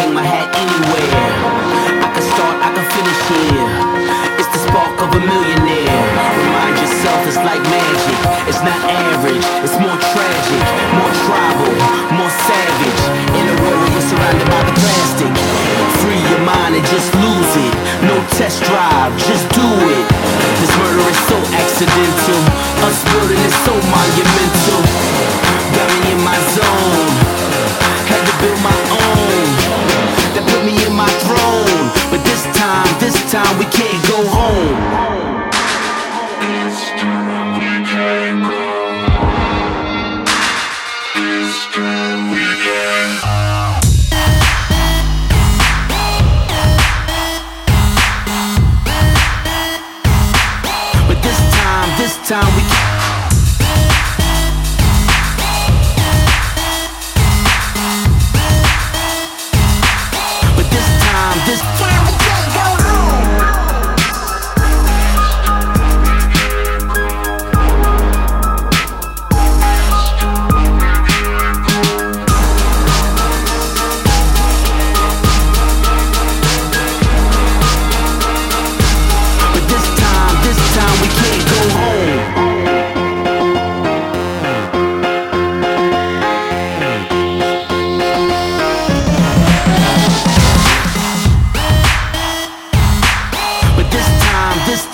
hang my hat anywhere. I can start, I can finish here. It's the spark of a millionaire. Remind yourself it's like magic. It's not average, it's more tragic, more tribal, more savage. In a world where you're surrounded by the plastic. Free your mind and just lose it. No test drive, just do it. This murder is so accidental. Us building is so monumental. Time this time this time we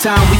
time we